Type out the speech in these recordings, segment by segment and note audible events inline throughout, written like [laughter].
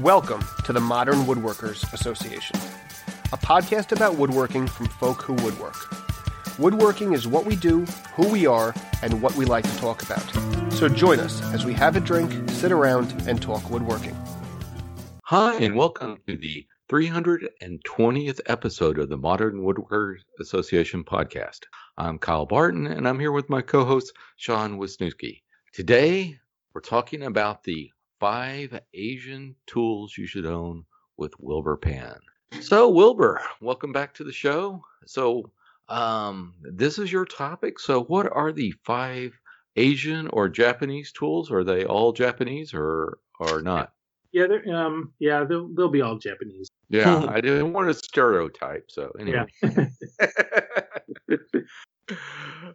Welcome to the Modern Woodworkers Association, a podcast about woodworking from folk who woodwork. Woodworking is what we do, who we are, and what we like to talk about. So join us as we have a drink, sit around, and talk woodworking. Hi, and welcome to the 320th episode of the Modern Woodworkers Association podcast. I'm Kyle Barton, and I'm here with my co host, Sean Wisniewski. Today, we're talking about the five Asian tools you should own with Wilbur Pan. So, Wilbur, welcome back to the show. So, um, this is your topic. So, what are the five Asian or Japanese tools? Are they all Japanese or or not? Yeah, they're, um, yeah, they'll they'll be all Japanese. Yeah, [laughs] I didn't want to stereotype. So anyway. Yeah. [laughs] [laughs]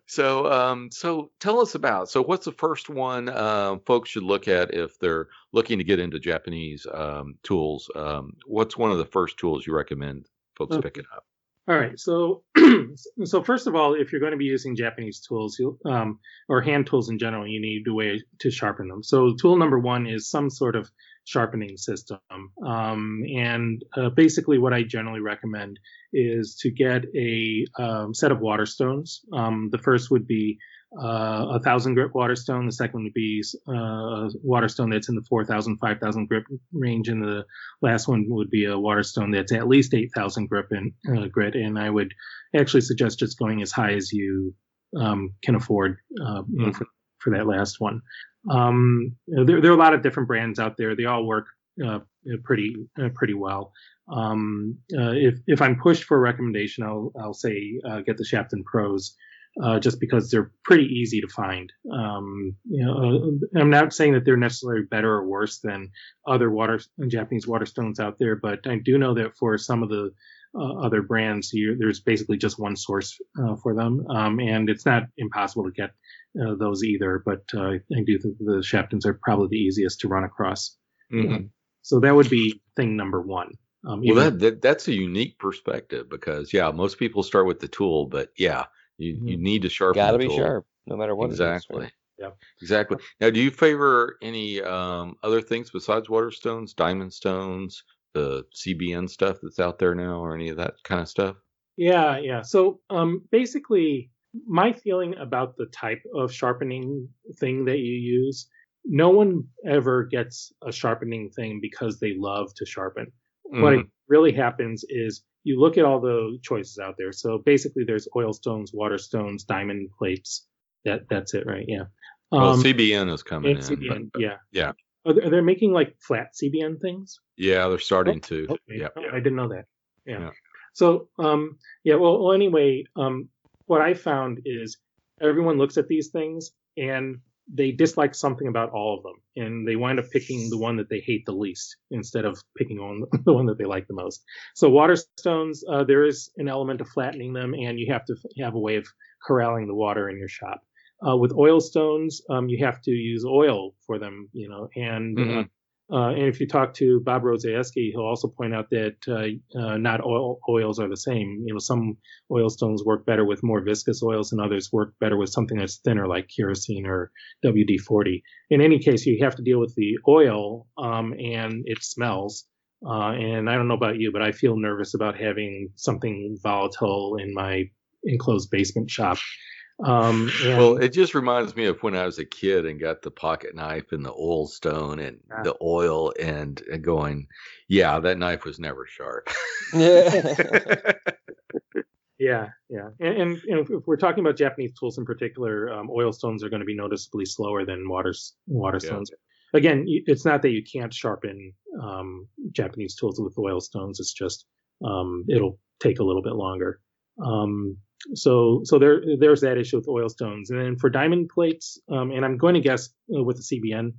so um so tell us about so what's the first one um folks should look at if they're looking to get into japanese um tools um what's one of the first tools you recommend folks Okay. picking up All right. So, [clears throat] so first of all, if you're going to be using Japanese tools, um, or hand tools in general, you need a way to sharpen them. So, tool number one is some sort of sharpening system. Um, and uh, basically, what I generally recommend is to get a um, set of waterstones. Um, the first would be uh, a thousand grit waterstone. The second would be uh, a waterstone that's in the 4,000, 5,000 grit range, and the last one would be a waterstone that's at least 8,000 grit and uh, grit. And I would actually suggest just going as high as you um, can afford know, for, for that last one. Um, there, there are a lot of different brands out there. They all work uh, pretty uh, pretty well. Um, if if I'm pushed for a recommendation, I'll I'll say get the Shapton Pros. Uh, just because they're pretty easy to find. Um, you know, uh, I'm not saying that they're necessarily better or worse than other water Japanese waterstones out there, but I do know that for some of the uh, other brands, you, there's basically just one source uh, for them, um, and it's not impossible to get uh, those either. But uh, I do think the Shaptons are probably the easiest to run across. Mhm. So that would be thing number one. Um, well that, that that's a unique perspective because yeah most people start with the tool but yeah you, you need to sharpen Got to be tool. sharp, no matter what. it is, right? exactly Yeah. exactly now do you favor any um other things besides water stones, diamond stones the cbn stuff that's out there now or any of that kind of stuff Yeah, yeah. So um, basically, my feeling about the type of sharpening thing that you use, no one ever gets a sharpening thing because they love to sharpen. What Mhm. it really happens is you look at all the choices out there. So basically, there's oil stones, water stones, diamond plates. That that's it, right? Yeah. well Um, cbn is coming in CBN, but- yeah. yeah. Are they, are they making like flat CBN things? yeah they're starting to Okay. yeah Oh, I didn't know that. Yeah. Yeah. So, um, yeah. Well, well, anyway, um, what I found is everyone looks at these things and they dislike something about all of them, and they wind up picking the one that they hate the least instead of picking on [laughs] the one that they like the most. So, waterstones, uh, there is an element of flattening them, and you have to have a way of corralling the water in your shop. Uh, with oil stones, um, you have to use oil for them, you know, and uh, Mhm. Uh, and if you talk to Bob Rozaieski, he'll also point out that uh, uh, not all oils are the same. You know, some oil stones work better with more viscous oils, and others work better with something that's thinner, like kerosene or WD-40. In any case, you have to deal with the oil, um, and it smells. Uh, and I don't know about you, but I feel nervous about having something volatile in my enclosed basement shop. Um, and, Well, it just reminds me of when I was a kid and got the pocket knife and the oil stone and Yeah. the oil and, and going, yeah, that knife was never sharp. Yeah. [laughs] Yeah, yeah, and, and, and if- if we're talking about Japanese tools in particular, um, oil stones are going to be noticeably slower than water water Yeah. stones. Again, it's not that you can't sharpen um, Japanese tools with oil stones. It's just um, it'll take a little bit longer. Um, so so there there's that issue with oil stones, and then for diamond plates, um, and I'm going to guess uh, with the CBN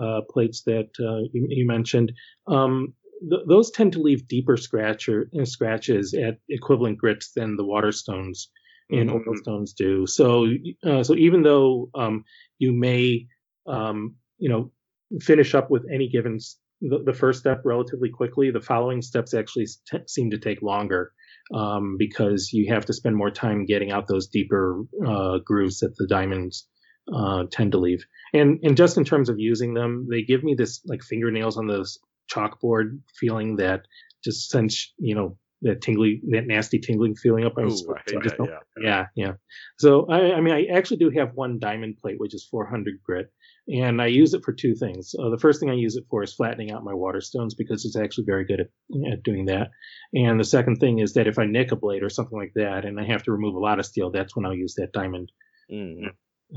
uh, plates that uh, you, you mentioned. Um, th- those tend to leave deeper scratcher, uh, scratches at equivalent grits than the water stones and Mhm. oil stones do. So, uh, so even though um, you may, um, you know, finish up with any given the, the first step relatively quickly, the following steps actually t- seem to take longer um, because you have to spend more time getting out those deeper uh, grooves that the diamonds uh, tend to leave. And and just in terms of using them, they give me this like fingernails on the chalkboard feeling that just sends you know that tingly, that nasty tingling feeling up. I was Ooh, that, yeah. yeah, yeah. So I, I mean, I actually do have one diamond plate, which is 400 grit, and I use it for two things. Uh, the first thing I use it for is flattening out my water stones because it's actually very good at, at doing that. And the second thing is that if I nick a blade or something like that, and I have to remove a lot of steel, that's when I'll use that diamond. Mm.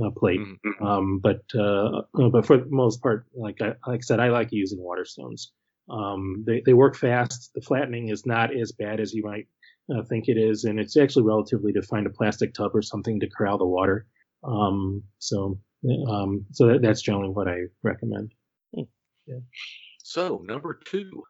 Uh, plate, Mhm. um, but uh, but for the most part, like I, like I said, I like using water stones. Um, they they work fast. The flattening is not as bad as you might uh, think it is, and it's actually relatively to find a plastic tub or something to corral the water. Um, so um, so that, that's generally what I recommend. So number two.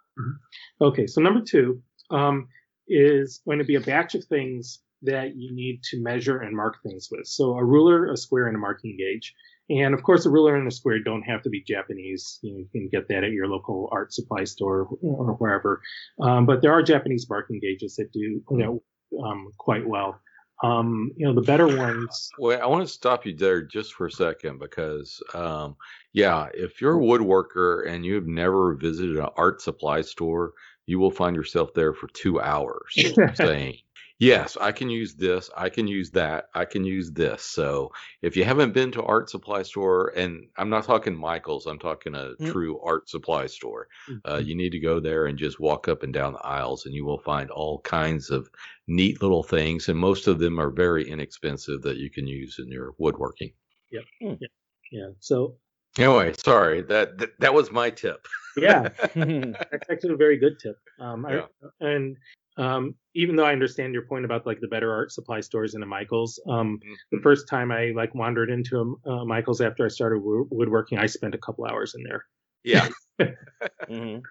Okay, so number two um, is going to be a batch of things that you need to measure and mark things with. So a ruler, a square, and a marking gauge. And of course, a ruler and a square don't have to be Japanese. You, can get that at your local art supply store or wherever. Um, but there are Japanese marking gauges that do you know, um, quite well. Um, you know, the better ones. Well, I want to stop you there just for a second because, um, yeah, if you're a woodworker and you have never visited an art supply store, you will find yourself there for two hours [laughs] saying, Yes, I can use this. I can use that. I can use this. So if you haven't been to art supply store, and I'm not talking Michael's, I'm talking a Mm. true art supply store. Uh, you need to go there and just walk up and down the aisles, and you will find all kinds of neat little things, and most of them are very inexpensive that you can use in your woodworking. Yeah. Yeah. So Anyway, sorry that that, that was my tip. yeah, [laughs] [laughs] that's actually a very good tip. Um, I, and um, even though I understand your point about like the better art supply stores and a Michaels, um, the first time I like wandered into a, a Michaels after I started wo- woodworking, I spent a couple hours in there. Yeah, [laughs] Mhm.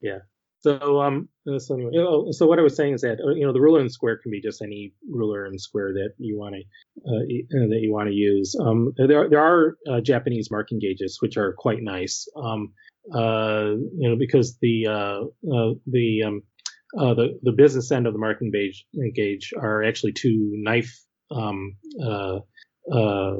yeah. So um, uh, so anyway, oh, so what I was saying is that uh, you know the ruler and square can be just any ruler and square that you want to uh, uh, that you want to use. Um, there are, there are uh, Japanese marking gauges which are quite nice. Um, uh, you know because the uh, uh, the um, uh, the the business end of the marking gauge gauge are actually two knife um, uh, uh,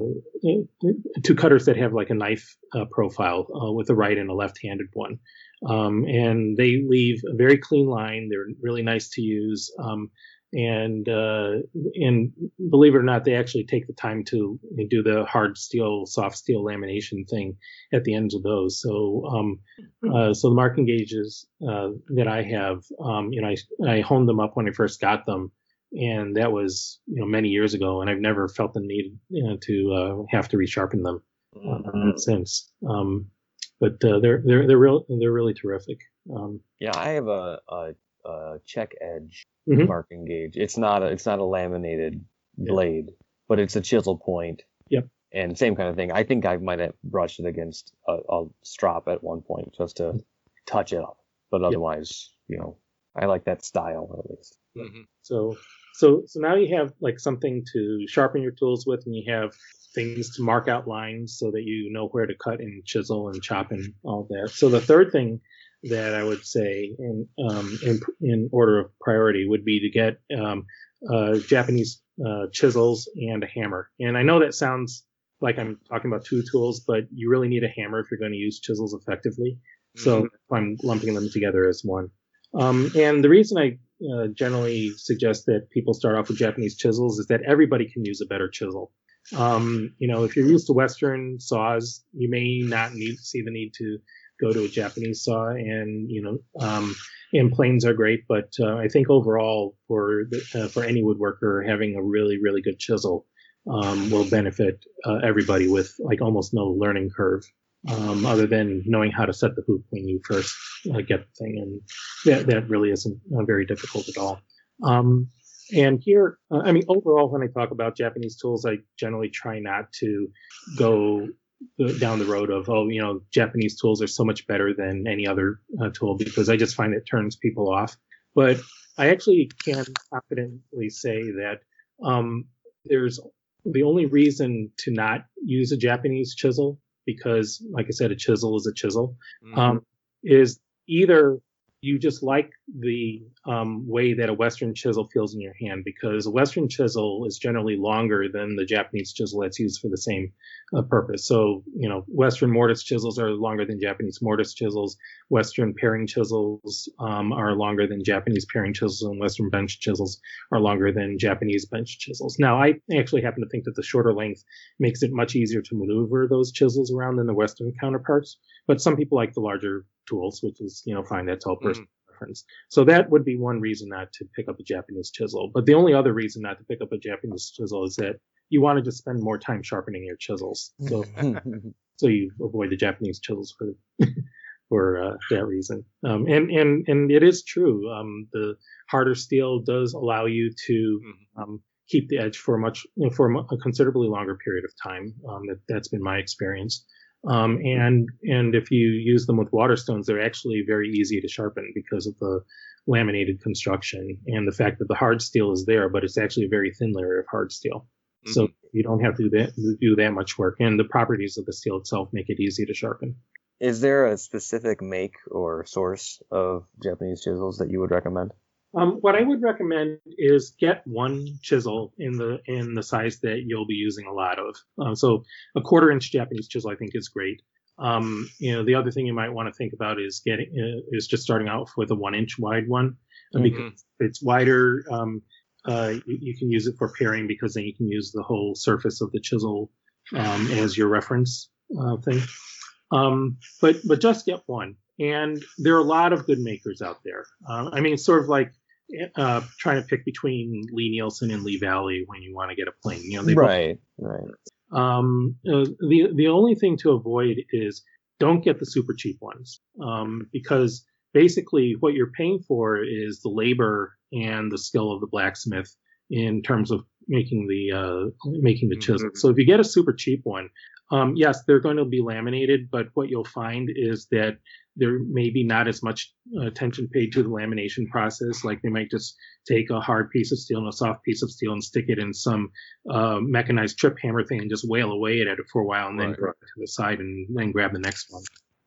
two cutters that have like a knife uh, profile uh, with a right and a left-handed one um, and they leave a very clean line. They're really nice to use, um, and uh, and believe it or not, they actually take the time to do the hard steel, soft steel lamination thing at the ends of those. So um, uh, so the marking gauges uh, that I have, um, you know, I, I honed them up when I first got them. And that was, you know, many years ago, and I've never felt the need you know, to uh, have to resharpen them uh, since. Um, but uh, they're they're they're real they're really terrific. Um, Yeah, I have a, a, a Czeck Edge Mhm. marking gauge. It's not a it's not a laminated Yeah. blade, but it's a chisel point. Yep. And same kind of thing. I think I might have brushed it against a, a strop at one point just to touch it up. But otherwise, you know, I like that style at least. Mhm. so so so now you have like something to sharpen your tools with, and you have things to mark out lines so that you know where to cut and chisel and chop and all that. So the third thing that I would say in um, in, in order of priority would be to get um, uh, Japanese uh, chisels and a hammer. And I know that sounds like I'm talking about two tools, but you really need a hammer if you're going to use chisels effectively. So I'm lumping them together as one. Um, and the reason I uh, generally suggest that people start off with Japanese chisels is that everybody can use a better chisel. Um, you know, if you're used to Western saws, you may not need see the need to go to a Japanese saw, and you know, um, and planes are great, but uh, I think overall for the, uh, for any woodworker, having a really really good chisel um, will benefit uh, everybody with like almost no learning curve, um, other than knowing how to set the hoop when you first uh, get the thing, and that that really isn't uh, very difficult at all. Um, and here, uh, I mean, overall, when I talk about Japanese tools, I generally try not to go down the road of, oh, you know, Japanese tools are so much better than any other uh, tool because I just find it turns people off. But I actually can confidently say that um, there's the only reason to not use a Japanese chisel because, like I said, a chisel is a chisel Mhm. um, is either you just like the um, way that a Western chisel feels in your hand because a Western chisel is generally longer than the Japanese chisel that's used for the same uh, purpose. So, you know, Western mortise chisels are longer than Japanese mortise chisels. Western paring chisels um, are longer than Japanese paring chisels, and Western bench chisels are longer than Japanese bench chisels. Now, I actually happen to think that the shorter length makes it much easier to maneuver those chisels around than the Western counterparts, but some people like the larger tools, which is, you know, fine. That's all personal mm. Preference. So that would be one reason not to pick up a Japanese chisel. But the only other reason not to pick up a Japanese chisel is that you want to just spend more time sharpening your chisels. So, [laughs] so you avoid the Japanese chisels for, [laughs] for uh, that reason. Um, and, and, and it is true. Um, the harder steel does allow you to, mm-hmm. um, keep the edge for a much, for a considerably longer period of time. Um, that, that's been my experience. Um, and and if you use them with Waterstones, they're actually very easy to sharpen because of the laminated construction and the fact that the hard steel is there, but it's actually a very thin layer of hard steel. Mm-hmm. So you don't have to do that, do that much work, and the properties of the steel itself make it easy to sharpen. Is there a specific make or source of Japanese chisels that you would recommend? Um, what I would recommend is get one chisel in the in the size that you'll be using a lot of. Um, so a quarter inch Japanese chisel I think is great. Um, you know, the other thing you might want to think about is getting uh, is just starting out with a one inch wide one mm-hmm. because it's wider. Um, uh, you, you, can use it for paring because then you can use the whole surface of the chisel um, as your reference uh, thing. Um, but but just get one, and there are a lot of good makers out there. Uh, I mean, sort of like uh, trying to pick between Lie-Nielsen and Lee Valley when you want to get a plane. You know, they right, both, right. Um, uh, the the only thing to avoid is don't get the super cheap ones um, because basically what you're paying for is the labor and the skill of the blacksmith in terms of making the uh, making the chisel. Mm-hmm. So if you get a super cheap one, um, yes, they're going to be laminated, but what you'll find is that there may be not as much attention paid to the lamination process. Like they might just take a hard piece of steel and a soft piece of steel and stick it in some uh, mechanized trip hammer thing and just wail away at it for a while and then right. drop it to the side and then grab the next one.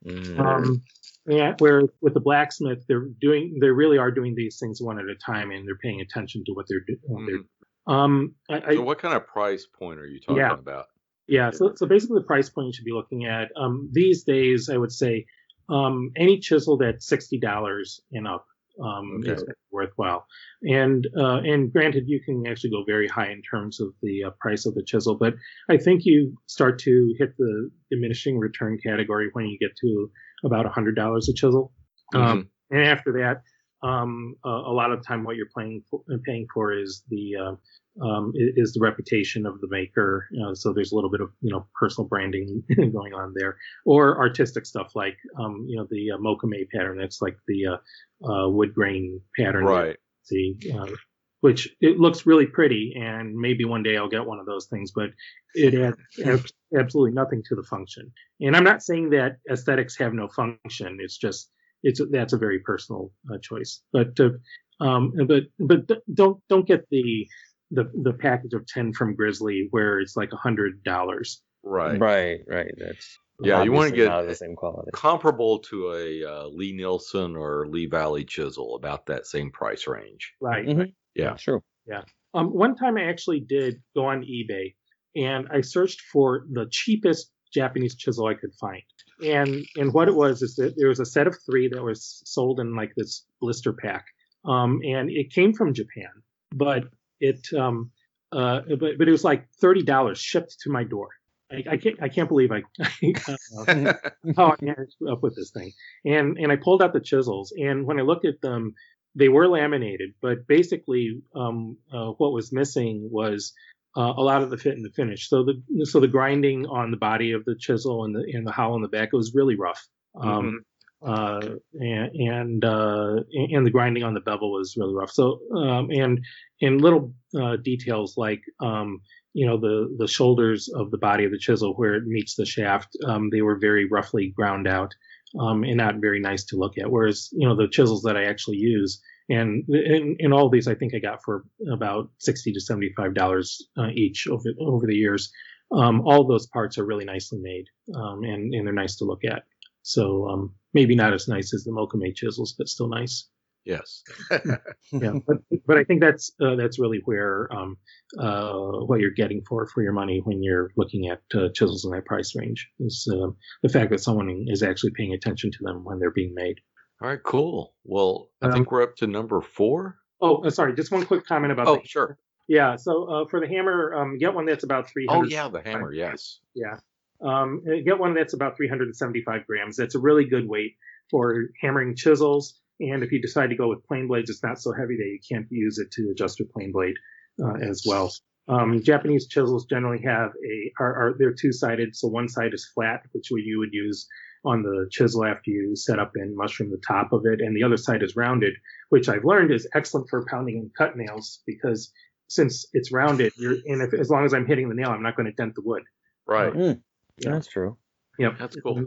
Mm. Um, yeah, where with the blacksmith, they're doing, they really are doing these things one at a time and they're paying attention to what they're doing. Mm. Um, I, so what kind of price point are you talking yeah. about? Yeah, so, so basically the price point you should be looking at um, these days, I would say um, any chisel that's sixty dollars and up um, okay. is worthwhile. And uh, and granted, you can actually go very high in terms of the uh, price of the chisel, but I think you start to hit the diminishing return category when you get to about hundred dollars a chisel. Mm-hmm. Um, and after that, um, a, a, lot of time what you're paying for, paying for is the uh, um, is the reputation of the maker. Uh, so there's a little bit of you know personal branding [laughs] going on there, or artistic stuff like um, you know the uh, Mokume pattern. That's like the uh, uh wood grain pattern. Right. See, uh, which it looks really pretty, and maybe one day I'll get one of those things, but it adds [laughs] absolutely nothing to the function. And I'm not saying that aesthetics have no function. It's just it's that's a very personal uh, choice. But um, but but don't don't get the the the package of ten from Grizzly where it's like a hundred dollars. Right. Right. Right. That's yeah. You want to get the same quality, comparable to a uh, Lie-Nielsen or Lee Valley chisel, about that same price range. Right. Mm-hmm. Yeah. Sure. Yeah. Um, one time I actually did go on eBay and I searched for the cheapest Japanese chisel I could find. And and what it was is that there was a set of three that was sold in like this blister pack. Um, and it came from Japan, but it um uh but but it was like thirty dollars shipped to my door. I, I, can't I can't believe I [laughs] uh, how I managed up with this thing. And and I pulled out the chisels, and when I looked at them, they were laminated, but basically um, uh, what was missing was uh, a lot of the fit and the finish. So the so the grinding on the body of the chisel and the and the hollow in the back it was really rough. Um, mm-hmm uh, and and, uh, and the grinding on the bevel was really rough. So um, and in little uh, details like um, you know the the shoulders of the body of the chisel where it meets the shaft, um, they were very roughly ground out um, and not very nice to look at. Whereas you know the chisels that I actually use. And in, in all these, I think I got for about sixty to seventy-five dollars uh, each over over the years. Um, all those parts are really nicely made, um, and and they're nice to look at. So um, maybe not as nice as the Mokume chisels, but still nice. Yes. [laughs] yeah, but, but I think that's uh, that's really where um, uh, what you're getting for for your money when you're looking at uh, chisels in that price range is uh, the fact that someone is actually paying attention to them when they're being made. All right, cool. Well, I Um, think we're up to number four. Oh, uh, sorry, just one quick comment about Oh, the sure. yeah. So uh, for the hammer, um, get one that's about 300. Oh, yeah, the hammer. Yes. Yeah. Um, uh, get one that's about 375 grams. That's a really good weight for hammering chisels. And if you decide to go with plane blades, it's not so heavy that you can't use it to adjust your plane blade uh, as well. Um, Japanese chisels generally have a are, are they're two sided, so one side is flat, which you would use on the chisel after you set up and mushroom the top of it, and the other side is rounded, which I've learned is excellent for pounding and cut nails because since it's rounded, you're and if as long as I'm hitting the nail, I'm not going to dent the wood. Right. Hmm. Yeah. That's true. Yep. That's cool.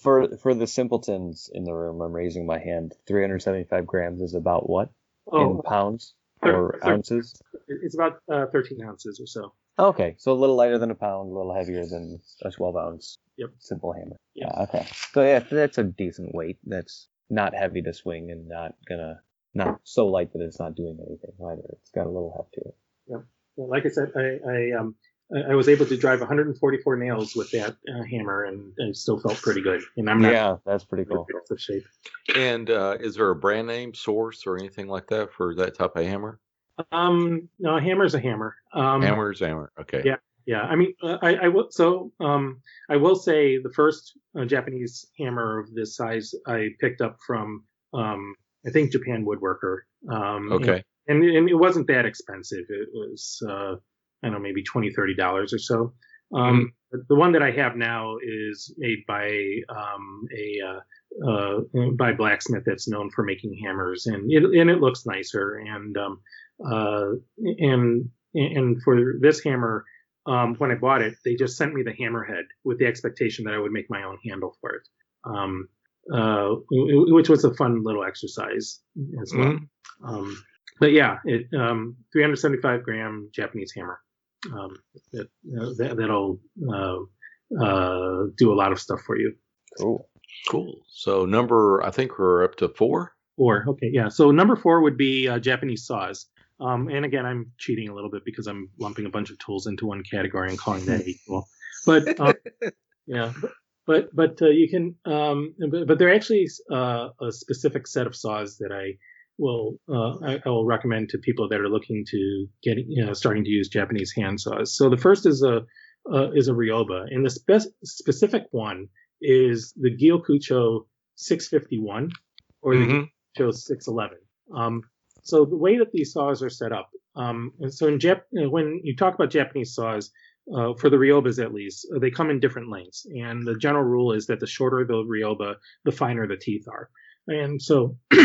For for the simpletons in the room, I'm raising my hand. 375 grams is about what oh. in Oh, pounds thir- or thir- ounces? It's about uh, 13 ounces or so. Okay, so a little lighter than a pound, a little heavier than a 12 ounce Yep. simple hammer. Yep. Yeah, okay. So yeah, that's a decent weight. That's not heavy to swing and not gonna not so light that it's not doing anything either. It's got a little heft to it. Yeah, Like I said, I, I um I I was able to drive 144 nails with that uh, hammer, and I still felt pretty good. And I'm not Yeah, that's pretty cool. of shape. And uh, is there a brand name, source, or anything like that for that type of hammer? Um, no, a hammer's a hammer. Um, Hammer's hammer. Okay. Yeah. Yeah, I mean, uh, I, I will. So, um, I will say the first uh, Japanese hammer of this size I picked up from, um, I think Japan Woodworker. Um, Okay. and, and it wasn't that expensive. It was, uh, I don't know, maybe twenty, thirty dollars or so. Um, but the one that I have now is made by um, a uh, uh, by blacksmith that's known for making hammers, and it and it looks nicer. And um, uh, and and for this hammer, um, when I bought it, they just sent me the hammerhead with the expectation that I would make my own handle for it. Um, uh, which was a fun little exercise as well. Mhm. Um, but yeah, it um, 375 gram Japanese hammer. Um, that, uh, that that'll uh, uh, do a lot of stuff for you. Cool. Cool. So number, I think we're up to four. Four. okay, yeah. So number four would be uh, Japanese saws. Um, and again, I'm cheating a little bit because I'm lumping a bunch of tools into one category and calling that equal. But [laughs] um, yeah, but but uh, you can um, but, but there are actually uh, a specific set of saws that I will uh, I, I will recommend to people that are looking to getting you know starting to use Japanese hand saws. So the first is a uh, is a Ryoba, and the spe- specific one is the Gyokucho 651 or the Mhm. shows 611. Um, so the way that these saws are set up, um, and so in Jap- uh, when you talk about Japanese saws, uh, for the Ryobas at least, uh, they come in different lengths, and the general rule is that the shorter the Ryoba, the finer the teeth are, and so. [clears throat]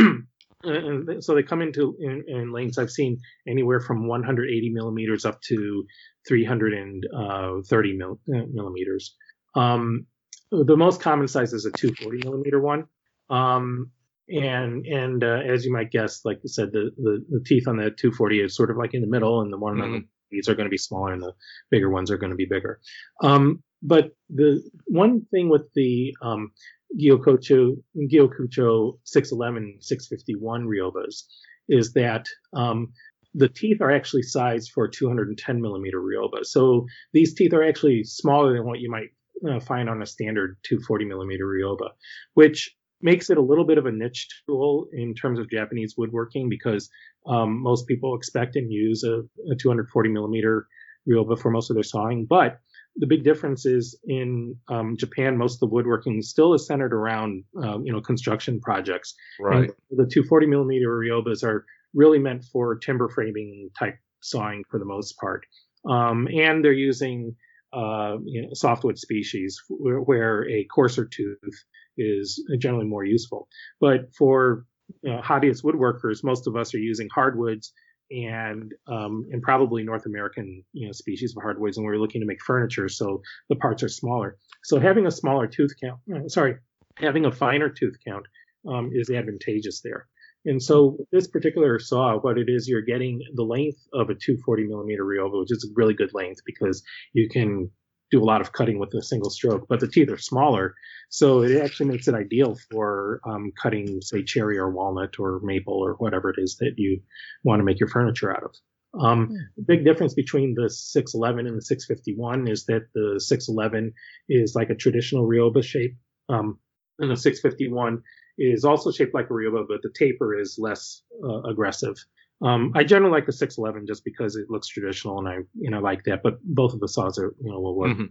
And so they come into in, in lengths I've seen anywhere from 180 millimeters up to 330 mil, uh, millimeters. Um, the most common size is a 240 millimeter one. Um, and and uh, as you might guess, like I said, the, the, the teeth on the 240 is sort of like in the middle, and the one on the these are going to be smaller, and the bigger ones are going to be bigger. Um, but the one thing with the um, Gyokucho, Gyokucho 611, 651 Ryobas is that um, the teeth are actually sized for 210 millimeter Ryoba. So these teeth are actually smaller than what you might uh, find on a standard 240 millimeter Ryoba, which makes it a little bit of a niche tool in terms of Japanese woodworking because um, most people expect and use a, a 240 millimeter Ryoba for most of their sawing. But the big difference is in um, Japan, most of the woodworking still is centered around um, you know construction projects. Right. And the 240 millimeter Ryobas are really meant for timber framing type sawing for the most part, um, and they're using uh, you know, softwood species where, where a coarser tooth is generally more useful. But for you know, hobbyist woodworkers, most of us are using hardwoods and um, and probably North American you know species of hardwoods, and we're looking to make furniture, so the parts are smaller. So having a smaller tooth count, uh, sorry, having a finer tooth count um, is advantageous there. And so this particular saw, what it is, you're getting the length of a 240 millimeter Ryoba, which is a really good length because you can do a lot of cutting with a single stroke, but the teeth are smaller, so it actually makes it ideal for um, cutting, say, cherry or walnut or maple or whatever it is that you want to make your furniture out of. Um, the big difference between the 611 and the 651 is that the 611 is like a traditional Ryoba shape, um, and the 651 is also shaped like a Ryoba, but the taper is less uh, aggressive. Um, I generally like the 611 just because it looks traditional and I, you know, like that. But both of the saws are, you know, will work. Mm-hmm.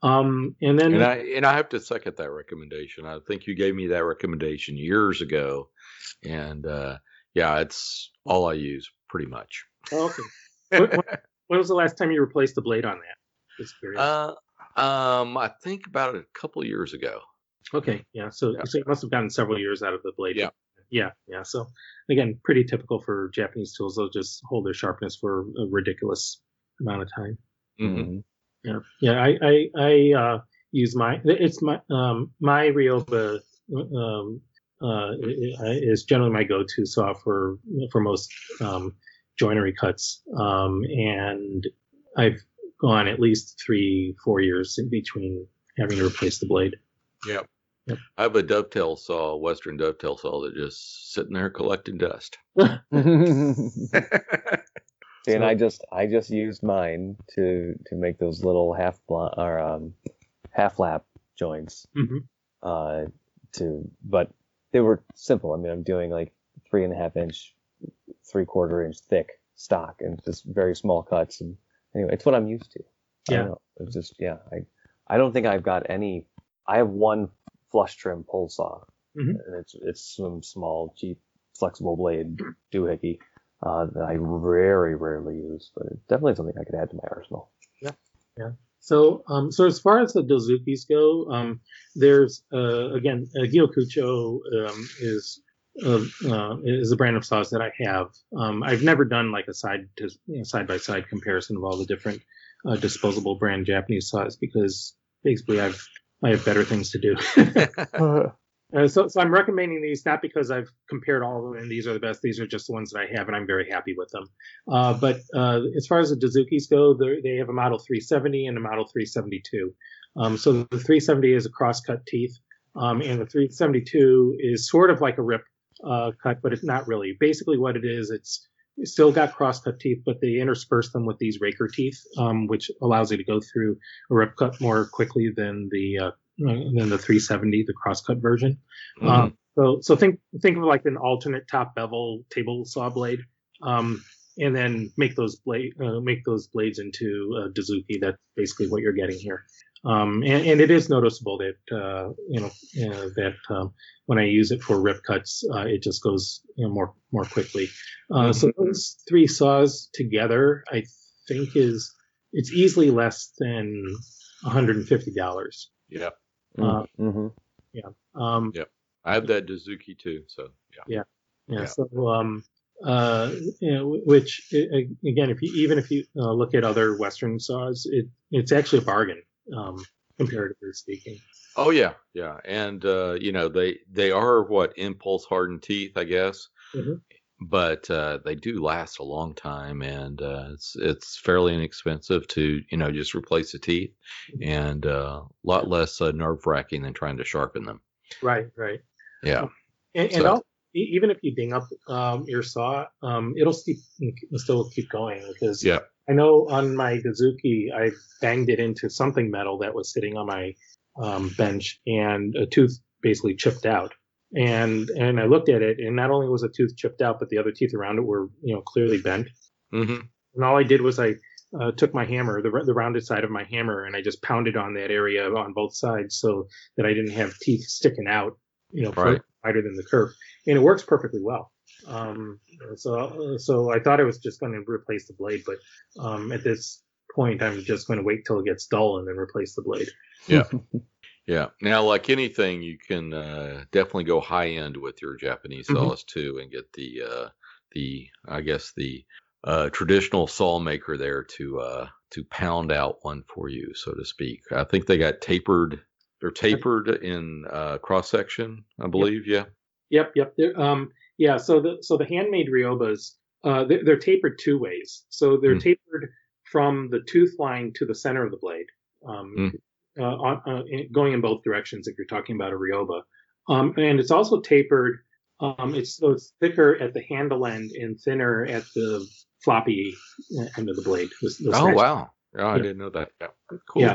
Um, and then and I and I have to second that recommendation. I think you gave me that recommendation years ago, and uh, yeah, it's all I use pretty much. Oh, okay. [laughs] when, when, was the last time you replaced the blade on that? Just curious. Uh, um, I think about a couple years ago. Okay, yeah. So, Yeah. so you must have gotten several years out of the blade. Yeah. Yeah, yeah. So again, pretty typical for Japanese tools. They'll just hold their sharpness for a ridiculous amount of time. Mhm. Mhm. Yeah, yeah. I I, I uh, use my it's my um my Ryoba um uh is generally my go-to saw for for most um joinery cuts. Um and I've gone at least three four years in between having to replace the blade. Yep. Yep. I have a dovetail saw, a Western dovetail saw that just sitting there collecting dust. [laughs] [laughs] See, and I just I just used mine to to make those little half bl- or um half lap joints. Mhm. Uh, to but they were simple. I mean, I'm doing like three and a half inch, three quarter inch thick stock and just very small cuts. And anyway, it's what I'm used to. Yeah. It's just yeah. I I don't think I've got any. I have one flush trim pull saw, Mhm. and it's it's some small cheap flexible blade doohickey uh, that I very rarely use, but it's definitely something I could add to my arsenal. Yeah, yeah. So, um, so as far as the Dozukis go, um, there's uh, again uh, Gyokucho um, is uh, uh, is a brand of saws that I have. Um, I've never done like a side to side by side comparison of all the different uh, disposable brand Japanese saws because basically I've I have better things to do. [laughs] [laughs] Uh, so, so I'm recommending these not because I've compared all of them and these are the best. These are just the ones that I have, and I'm very happy with them. Uh, but uh, as far as the Dozukis go, they're- have a Model 370 and a Model 372. Um, so the 370 is a cross-cut teeth, um, and the 372 is sort of like a rip uh, cut, but it's not really. Basically, what it's it's still got cross-cut teeth, but they intersperse them with these raker teeth, um, which allows you to go through a rip cut more quickly than the uh, than the 370, the cross-cut version. Mhm. Um, so so think think of like an alternate top bevel table saw blade, um, and then make those blade uh, make those blades into uh, Dozuki. That's basically what you're getting here. Um, and, and it is noticeable that uh, you know uh, that um, when I use it for rip cuts, uh, it just goes you know, more more quickly. Uh, so those three saws together, I think is it's easily less than 150 dollars. Yep. Uh, hmm Um, I have that Dozuki too. So yeah. Yeah. Yeah. So, um, uh, you know, which again, if you even if you uh, look at other Western saws, it it's actually a bargain, um, comparatively speaking. Oh yeah, yeah, and uh, you know they they are what impulse hardened teeth, I guess, Mhm. but uh, they do last a long time, and uh, it's it's fairly inexpensive to you know just replace the teeth, and uh, a lot less uh, nerve wracking than trying to sharpen them. Right. Right. Yeah, And, and So- e- even if you ding up um, your saw, um, it'll still still keep going because yeah, I know on my Dozuki, I banged it into something metal that was sitting on my um, bench, and a tooth basically chipped out. And and I looked at it, and not only was a tooth chipped out, but the other teeth around it were you know clearly bent. hmm And all I did was I uh, took my hammer, the, the rounded side of my hammer, and I just pounded on that area on both sides so that I didn't have teeth sticking out, you know, Right. wider than the curve. And it works perfectly well. Um, so, so I thought I was just going to replace the blade, but um, at this point, I'm just going to wait till it gets dull and then replace the blade. yeah. [laughs] Yeah. Now, like anything, you can uh, definitely go high end with your Japanese Mhm. saws too, and get the uh, the I guess the uh, traditional saw maker there to uh, to pound out one for you, so to speak. I think they got tapered. They're tapered in uh, cross section, I believe. Yeah. Yep, yep. They're, um, yeah. So the so the handmade Ryobas uh, they're, they're tapered two ways. So they're Hmm. tapered from the tooth line to the center of the blade, um, Mm. uh, on, uh, in- going in both directions if you're talking about a Ryoba, Um, and it's also tapered. Um, it's so it's thicker at the handle end and thinner at the floppy end of the blade. Oh wow. Oh, I Yeah. didn't know that. Yeah. Cool. Yeah.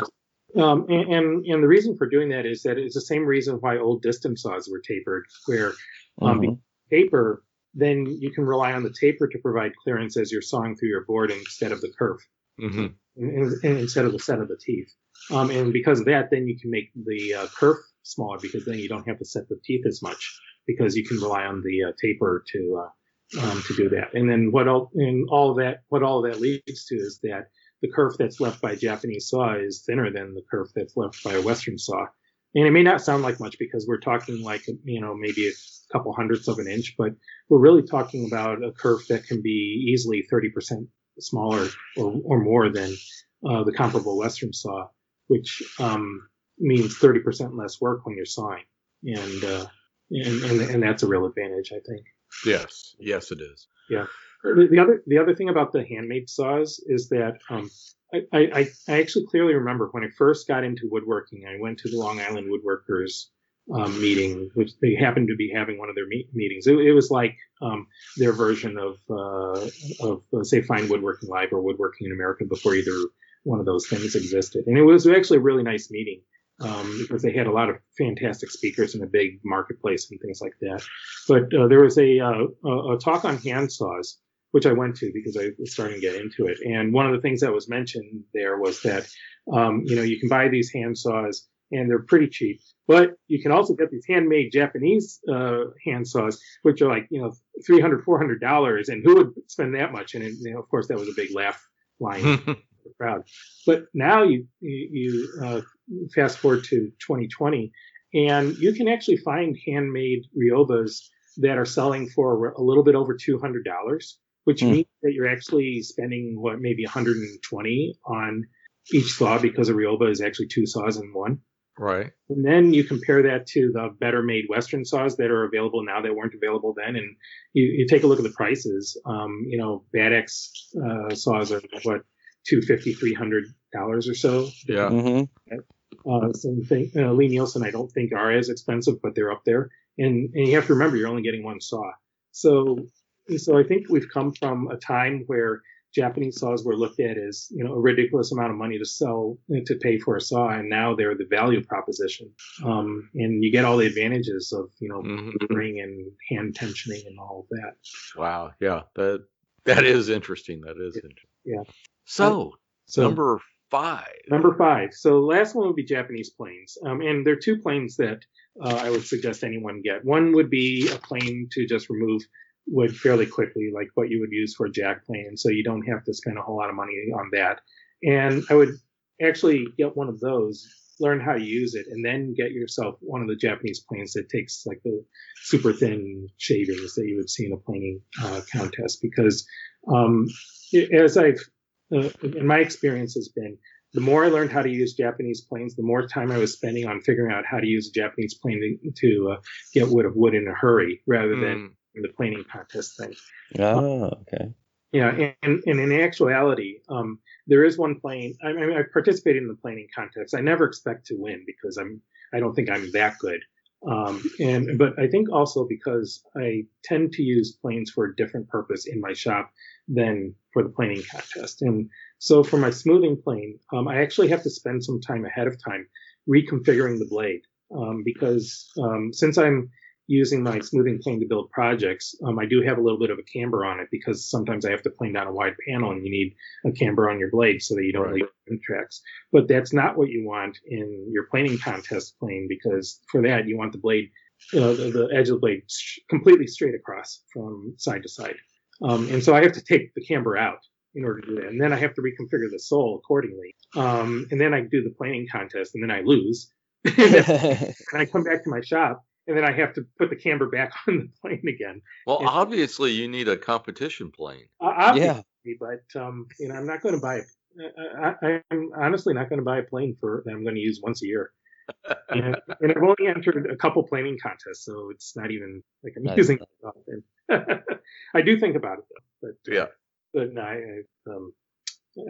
Um, and, and and the reason for doing that is that it's the same reason why old Disston saws were tapered, where um, Mhm. Taper, then you can rely on the taper to provide clearance as you're sawing through your board instead of the curve, hmm in- instead of the set of the teeth. Um, and because of that, then you can make the uh, kerf smaller because then you don't have to set the teeth as much because you can rely on the uh, taper to uh, um, to do that. And then what all and all that what all of that leads to is that the kerf that's left by a Japanese saw is thinner than the kerf that's left by a Western saw. And it may not sound like much because we're talking like you know maybe a couple hundredths of an inch, but we're really talking about a kerf that can be easily 30% smaller or, or more than uh, the comparable Western saw, which um, means 30% less work when you're sawing, and uh, and, and and that's a real advantage, I think. Yes. Yes, it is. The, the other the other thing about the handmade saws is that um, I, I I actually clearly remember when I first got into woodworking, I went to the Long Island Woodworkers um, meeting, which they happened to be having one of their me- meetings. It, it was like um, their version of uh, of uh, say Fine Woodworking Live or Woodworking in America before either one of those things existed, and it was actually a really nice meeting. Um, because they had a lot of fantastic speakers in a big marketplace and things like that. But uh, there was a, uh, a a talk on hand saws, which I went to because I was starting to get into it. And one of the things that was mentioned there was that, um, you know, you can buy these hand saws and they're pretty cheap, but you can also get these handmade Japanese uh, hand saws, which are like, you know, $300, $400. And who would spend that much? And, you know, of course, that was a big laugh line [laughs] for the crowd. But now you, you, you uh, fast forward to 2020 and you can actually find handmade Ryobas that are selling for a little bit over $200 which Hmm. means that you're actually spending what maybe 120 on each saw because a Ryoba is actually two saws in one. right. And then you compare that to the better made Western saws that are available now that weren't available then, and you, you take a look at the prices. Um, you know, Bad Axe uh, saws are what 250 300 dollars or so. Yeah. Mhm. Uh, same thing. Uh, Lie-Nielsen, I don't think are as expensive, but they're up there. And, and you have to remember, you're only getting one saw. So, so I think we've come from a time where Japanese saws were looked at as, you know, a ridiculous amount of money to sell, to pay for a saw. And now they're the value proposition. Um, and you get all the advantages of, you know, Mhm. ring and hand tensioning and all of that. Wow. Yeah. That that is interesting. That is interesting. Yeah. So, So number five. Number five. So last one would be Japanese planes. Um, and there are two planes that uh, I would suggest anyone get. One would be a plane to just remove wood fairly quickly, like what you would use for a jack plane. So you don't have to spend a whole lot of money on that. And I would actually get one of those, learn how to use it, and then get yourself one of the Japanese planes that takes like the super thin shavings that you would see in a planing uh, contest. Because um, as I've, uh, in my experience has been, the more I learned how to use Japanese planes, the more time I was spending on figuring out how to use a Japanese plane to, to uh, get rid of wood in a hurry rather than Mm, the planing contest thing. Oh, okay. Yeah, and, and in actuality, um, there is one plane. I, mean, I participated in the planing contest. I never expect to win because I'm. I don't think I'm that good. Um, and but I think also because I tend to use planes for a different purpose in my shop than for the planing contest. And so for my smoothing plane, um, I actually have to spend some time ahead of time reconfiguring the blade um, because um, since I'm using my smoothing plane to build projects, um, I do have a little bit of a camber on it because sometimes I have to plane down a wide panel and you need a camber on your blade so that you don't Right. leave tracks. But that's not what you want in your planing contest plane because for that you want the blade, uh, the, the edge of the blade completely straight across from side to side. Um, and so I have to take the camber out in order to do that. And then I have to reconfigure the sole accordingly. Um, and then I do the planing contest and then I lose. [laughs] and I come back to my shop and then I have to put the camber back [laughs] on the plane again. Well, Yeah. obviously, you need a competition plane. Uh, obviously, yeah. but um, you know, I'm not going to buy. I, I, I'm honestly not going to buy a plane for that I'm going to use once a year. and, [laughs] and I've only entered a couple planning contests, so it's not even like I'm Nice. using it often. [laughs] I do think about it though, but uh, Yeah. but no, I, I, um,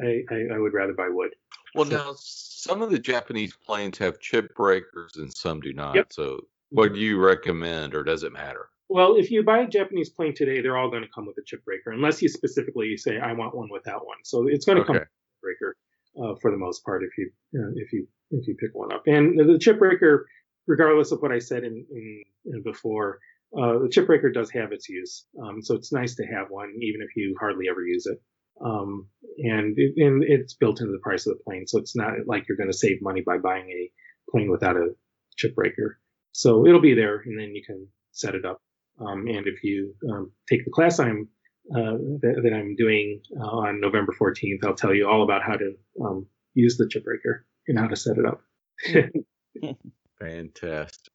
I, I, I would rather buy wood. Well, So- now some of the Japanese planes have chip breakers and some do not. Yep. So, what do you recommend, or does it matter? Well, if you buy a Japanese plane today, they're all going to come with a chip breaker, unless you specifically say I want one without one. So it's going to come Okay. with a chip breaker uh, for the most part if you uh, if you if you pick one up. And the chip breaker, regardless of what I said in, in, in before, uh, the chip breaker does have its use. Um, so it's nice to have one, even if you hardly ever use it. Um, and, it, and it's built into the price of the plane, so it's not like you're going to save money by buying a plane without a chip breaker. So it'll be there, and then you can set it up. Um, and if you um, take the class I'm uh, that, that I'm doing uh, on November 14th, I'll tell you all about how to um, use the chip breaker and how to set it up. [laughs] Fantastic.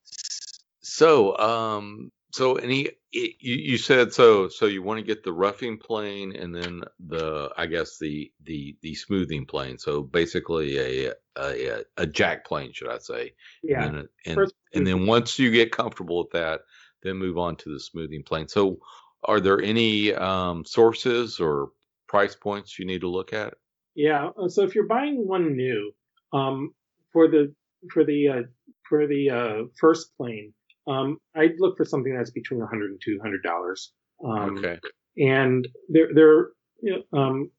So, um, so any you, you said so so you want to get the roughing plane and then the I guess the the the smoothing plane. So basically a a a jack plane, should I say? yeah. And then, and then once you get comfortable with that, then move on to the smoothing plane. So, are there any um, sources or price points you need to look at? Yeah. uh, So if you're buying one new, um, for the for the uh, for the uh, first plane, um, I'd look for something that's between 100 and 200 dollars. Um, okay. and there there you know, um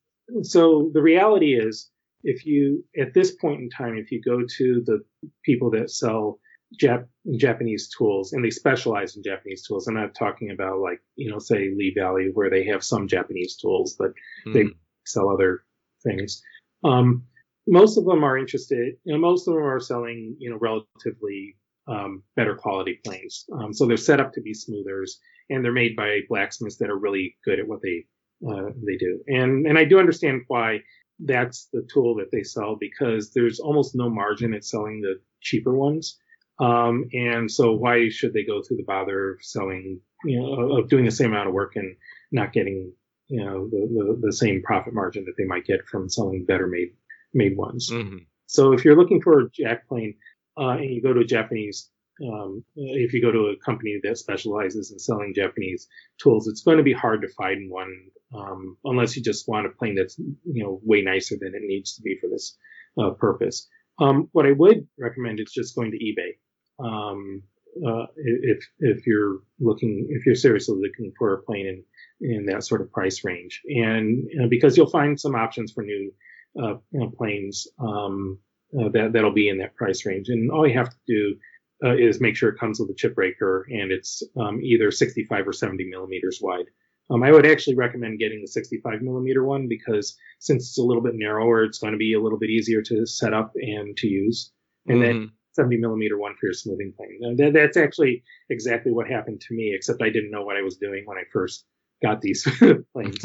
so the reality is if you at this point in time if you go to the people that sell Jap- Japanese tools and they specialize in Japanese tools I'm not talking about like you know say Lee Valley where they have some Japanese tools but they Mhm. sell other things um most of them are interested you know most of them are selling you know relatively um, better quality planes um, so they're set up to be smoothers and they're made by blacksmiths that are really good at what they uh, they do. And and I do understand why that's the tool that they sell because there's almost no margin at selling the cheaper ones. Um, and so why should they go through the bother of selling, you know, of doing the same amount of work and not getting, you know, the, the, the same profit margin that they might get from selling better made made ones. Mhm. So if you're looking for a jack plane uh, and you go to a Japanese, um, if you go to a company that specializes in selling Japanese tools, it's going to be hard to find one um, unless you just want a plane that's you know way nicer than it needs to be for this uh, purpose. Um, what I would recommend is just going to eBay. Um, uh, if if you're looking if you're seriously looking for a plane in in that sort of price range, and uh, because you'll find some options for new uh, you know, planes um, uh, that that'll be in that price range, and all you have to do uh, is make sure it comes with a chip breaker and it's um, either 65 or 70 millimeters wide. Um, I would actually recommend getting the 65 millimeter one because since it's a little bit narrower, it's going to be a little bit easier to set up and to use. And then Mhm. 70 millimeter one for your smoothing plane. And that, that's actually exactly what happened to me, except I didn't know what I was doing when I first got these [laughs] planes. [laughs]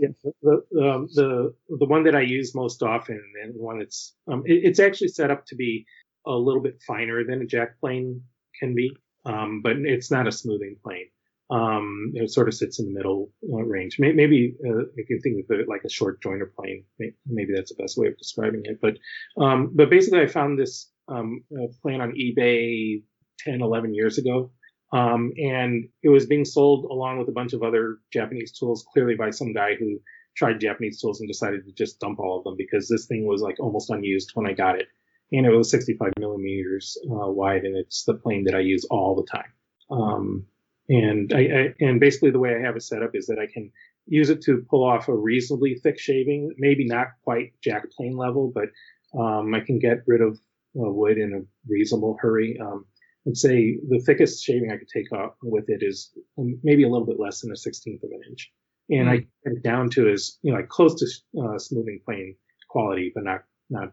Yeah, the, um, the the one that I use most often, and the one that's um, it, it's actually set up to be a little bit finer than a jack plane can be, um, but it's not a smoothing plane. Um, it sort of sits in the middle uh, range. May, maybe uh, if you think of it like a short joiner plane, maybe that's the best way of describing it. But um, but basically, I found this um, uh, plane on eBay 10, 11 years ago. Um, and it was being sold along with a bunch of other Japanese tools, clearly by some guy who tried Japanese tools and decided to just dump all of them because this thing was like almost unused when I got it. And it was 65 millimeters uh, wide, and it's the plane that I use all the time. Um, and I, I and basically the way I have it set up is that I can use it to pull off a reasonably thick shaving, maybe not quite jack plane level, but um, I can get rid of uh, wood in a reasonable hurry. Um, I'd say the thickest shaving I could take off with it is um, maybe a little bit less than a sixteenth of an inch, and I get it down to as you know like close to uh, smoothing plane quality, but not not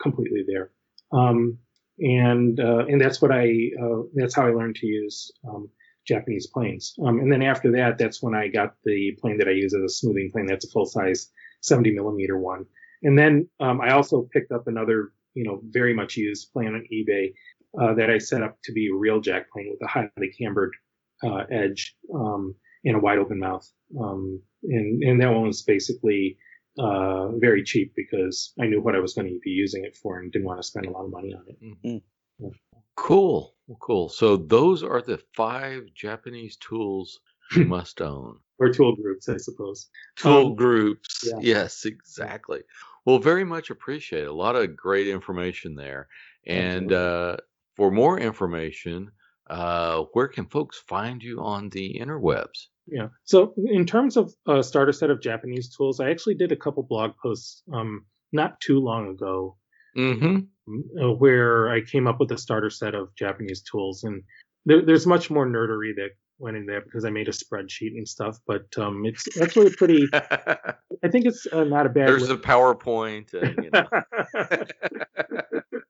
completely there. Um, and uh, and that's what I uh, that's how I learned to use um, Japanese planes. Um, and then after that, that's when I got the plane that I use as a smoothing plane. That's a full size 70 millimeter one. And then um, I also picked up another you know very much used plane on eBay uh, that I set up to be a real jack plane with a highly cambered uh, edge um, and a wide open mouth. Um, and, and that one was basically uh, very cheap because I knew what I was going to be using it for and didn't want to spend a lot of money on it. Cool. Well, Cool. So those are the five Japanese tools you [laughs] must own. or tool groups, I suppose. Tool Um, groups. yeah. Yes, exactly. Well, very much appreciate it. A lot of great information there. And uh, for more information, uh, where can folks find you on the interwebs? Yeah. So in terms of a starter set of Japanese tools, I actually did a couple blog posts um, not too long ago Mm-hmm. uh, where I came up with a starter set of Japanese tools, and there, there's much more nerdery that went in there because I made a spreadsheet and stuff. But um, it's actually pretty. [laughs] I think it's uh, not a bad. There's way- a PowerPoint. And, you know.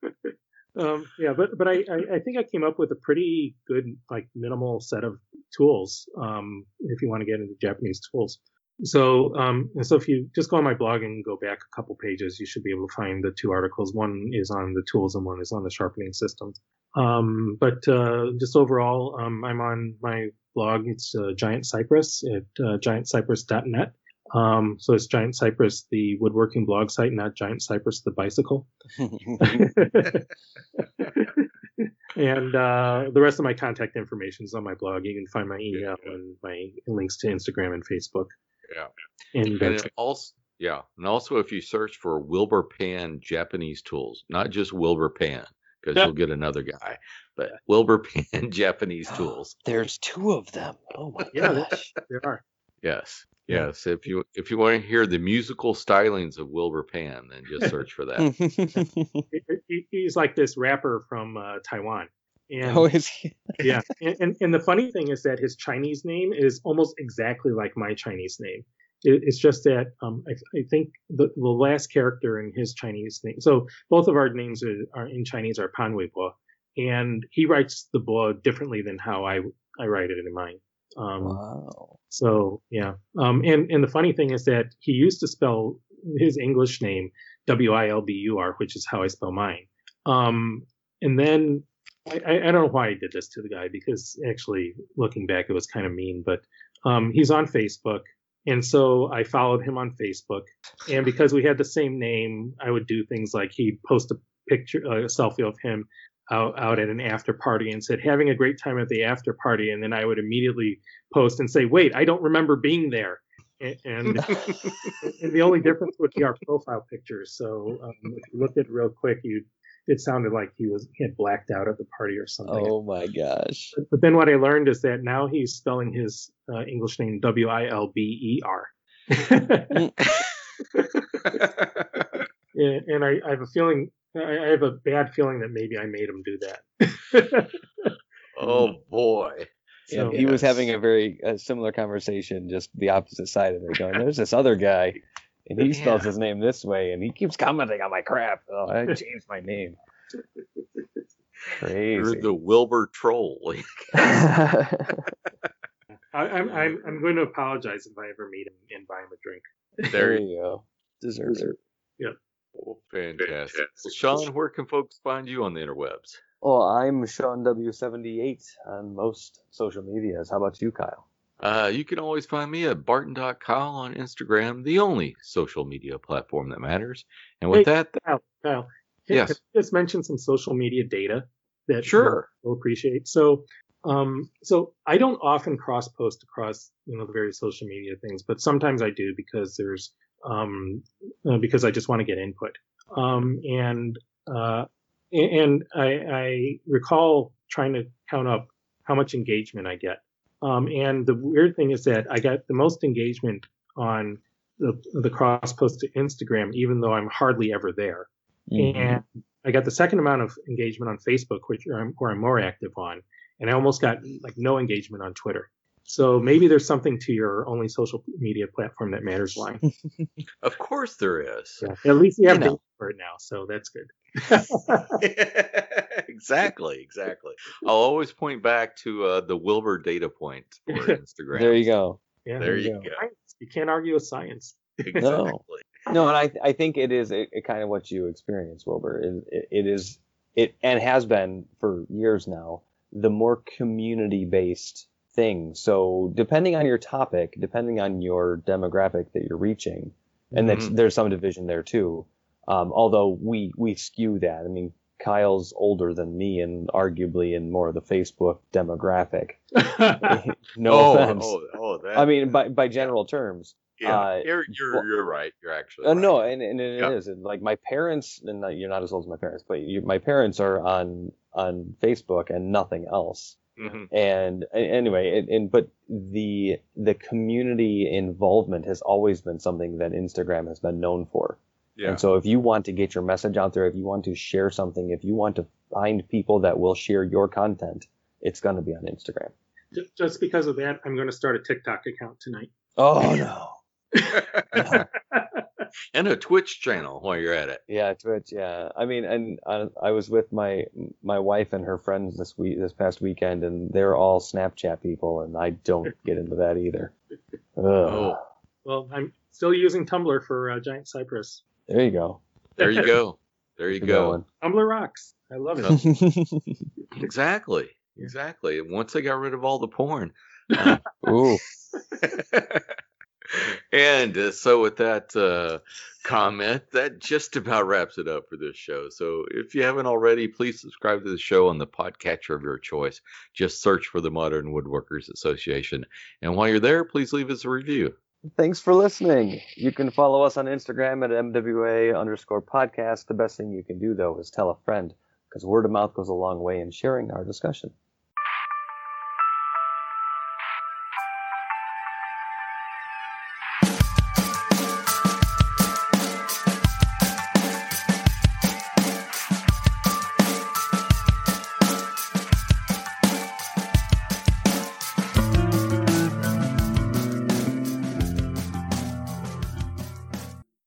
[laughs] [laughs] um, yeah, but but I, I I think I came up with a pretty good like minimal set of tools. Um, if you want to get into Japanese tools. So um, and so if you just go on my blog and go back a couple pages, you should be able to find the two articles. One is on the tools and one is on the sharpening system. Um, but uh, just overall, um, I'm on my blog. It's uh, Giant Cypress at uh, giantcypress.net. Um, so it's Giant Cypress, the woodworking blog site, not Giant Cypress, the bicycle. [laughs] and uh, the rest of my contact information is on my blog. You can find my email and my links to Instagram and Facebook. Yeah. And, And also, yeah, and also if you search for Wilbur Pan Japanese tools, not just Wilbur Pan, because Yeah. you'll get another guy, but Wilbur Pan [laughs] Japanese tools. There's two of them. Oh my Yeah, gosh. there are. Yes, Yeah. Yes. If you if you want to hear the musical stylings of Wilbur Pan, then just search for that. [laughs] He- he- He's like this rapper from uh, Taiwan. And oh, is he? [laughs] yeah, and, and and the funny thing is that his Chinese name is almost exactly like my Chinese name. It, it's just that um, I, I think the, the last character in his Chinese name. So both of our names are, are in Chinese are Pan Wei Bo, and he writes the Bo differently than how I I write it in mine. Um, Wow. so yeah, um, and and the funny thing is that he used to spell his English name W I L B U R, which is how I spell mine. Um, and then I, I I don't know why I did this to the guy because actually looking back, it was kind of mean. But um, he's on Facebook, and so I followed him on Facebook. And because we had the same name, I would do things like he'd post a picture, a selfie of him out, out at an after party and said having a great time at the after party, and then I would immediately post and say, "Wait, I don't remember being there." A- And, [laughs] and the only difference would be our profile pictures. So um, if you looked at it real quick, you it sounded like he was he had blacked out at the party or something. Oh my gosh. But then what I learned is that now he's spelling his uh, English name W I L B E R. [laughs] [laughs] And and I, I have a feeling, I I have a bad feeling that maybe I made him do that. [laughs] oh boy. Yeah, So- he was having a very uh, similar conversation, just the opposite side of it. Going, there's this other guy, and he spells his name this way, and he keeps commenting on my crap. Oh, I changed my name. [laughs] Crazy. You're the Wilbur troll. [laughs] I, I'm, I'm I'm going to apologize if I ever meet him and buy him a drink. there there you you go. Deserves it. Go. Fantastic. Well, Sean, where can folks find you on the interwebs? Well, I'm Sean W78 on most social medias. How about you, Kyle? Uh, you can always find me at barton.kyle on Instagram, the only social media platform that matters. And with Hey, that, Kyle, Kyle, Yes. can I just mention some social media data that Sure. we'll appreciate. So, um, so I don't often cross post across you know the various social media things, but sometimes I do because there's um, uh, because I just want to get input. Um, and uh, and I, I recall trying to count up how much engagement I get. Um, and the weird thing is that I got the most engagement on the, the cross post to Instagram, even though I'm hardly ever there. Mm-hmm. And I got the second amount of engagement on Facebook, which I'm, where I'm more active on, and I almost got like no engagement on Twitter. So maybe there's something to your only social media platform that matters line. [laughs] of course there is. Yeah. At least you have You know. for it now, so that's good. [laughs] exactly, exactly. I'll always point back to uh, the Wilbur data point for [laughs] Instagram. There you go. Yeah, There you you go. go. You can't argue with science. Exactly. No, and I I think it is a, a kind of what you experience, Wilbur. It, it, it is it and has been for years now the more community based thing. So depending on your topic, depending on your demographic that you're reaching, and that's, Mhm. there's some division there too. Um, although we we skew that. I mean, Kyle's older than me and arguably in more of the Facebook demographic. [laughs] no oh, offense. Oh, oh, that, I mean, by by general terms. yeah, uh, you're you're well- you're right. You're actually Uh, right. no, and, and it Yeah. is. And like my parents, and you're not as old as my parents, but you, my parents are on on Facebook and nothing else. Mhm. And anyway, and, and but the the community involvement has always been something that Instagram has been known for. Yeah. And so if you want to get your message out there, if you want to share something, if you want to find people that will share your content, it's going to be on Instagram. Just because of that, I'm going to start a TikTok account tonight. Oh [laughs] no. [laughs] and a Twitch channel while you're at it. Yeah, Twitch. Yeah, I mean, and I, I was with my my wife and her friends this week, this past weekend, and they're all Snapchat people, and I don't [laughs] get into that either. Ugh. Oh. Well, I'm still using Tumblr for uh, Giant Cypress. There you go. There you go. There you [laughs] Keep go. Tumblr rocks. I love it. [laughs] Exactly. Exactly. Once they got rid of all the porn. Ooh. And uh, so with that uh, comment that just about wraps it up for this show so if you haven't already please subscribe to the show on the podcatcher of your choice just search for the modern woodworkers association and while you're there please leave us a review Thanks for listening. You can follow us on Instagram at MWA underscore podcast. The best thing you can do, though, is tell a friend, because word of mouth goes a long way in sharing our discussion.